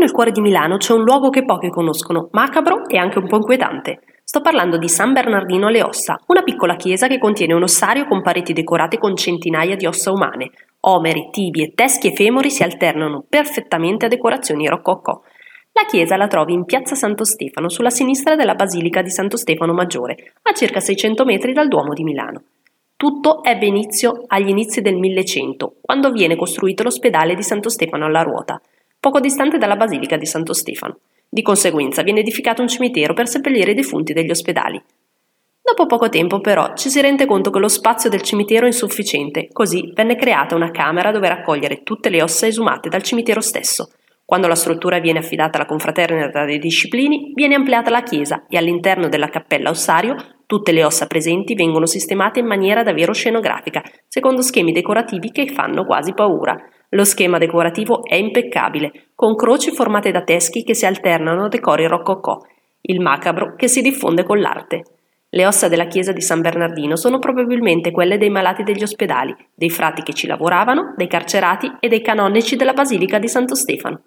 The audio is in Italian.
nel cuore di Milano c'è un luogo che pochi conoscono, macabro e anche un po' inquietante. Sto parlando di San Bernardino alle Ossa, una piccola chiesa che contiene un ossario con pareti decorate con centinaia di ossa umane. Omeri, tibie, teschi e femori si alternano perfettamente a decorazioni rococò. La chiesa la trovi in piazza Santo Stefano, sulla sinistra della basilica di Santo Stefano Maggiore, a circa 600 metri dal Duomo di Milano. Tutto ebbe inizio agli inizi del 1100, quando viene costruito l'ospedale di Santo Stefano alla Ruota, poco distante dalla basilica di Santo Stefano. Di conseguenza viene edificato un cimitero per seppellire i defunti degli ospedali. Dopo poco tempo però ci si rende conto che lo spazio del cimitero è insufficiente, così venne creata una camera dove raccogliere tutte le ossa esumate dal cimitero stesso. Quando la struttura viene affidata alla confraternita dei disciplini, viene ampliata la chiesa e all'interno della cappella ossario tutte le ossa presenti vengono sistemate in maniera davvero scenografica, secondo schemi decorativi che fanno quasi paura. Lo schema decorativo è impeccabile, con croci formate da teschi che si alternano a decori rococò, il macabro che si diffonde con l'arte. Le ossa della chiesa di San Bernardino sono probabilmente quelle dei malati degli ospedali, dei frati che ci lavoravano, dei carcerati e dei canonici della basilica di Santo Stefano.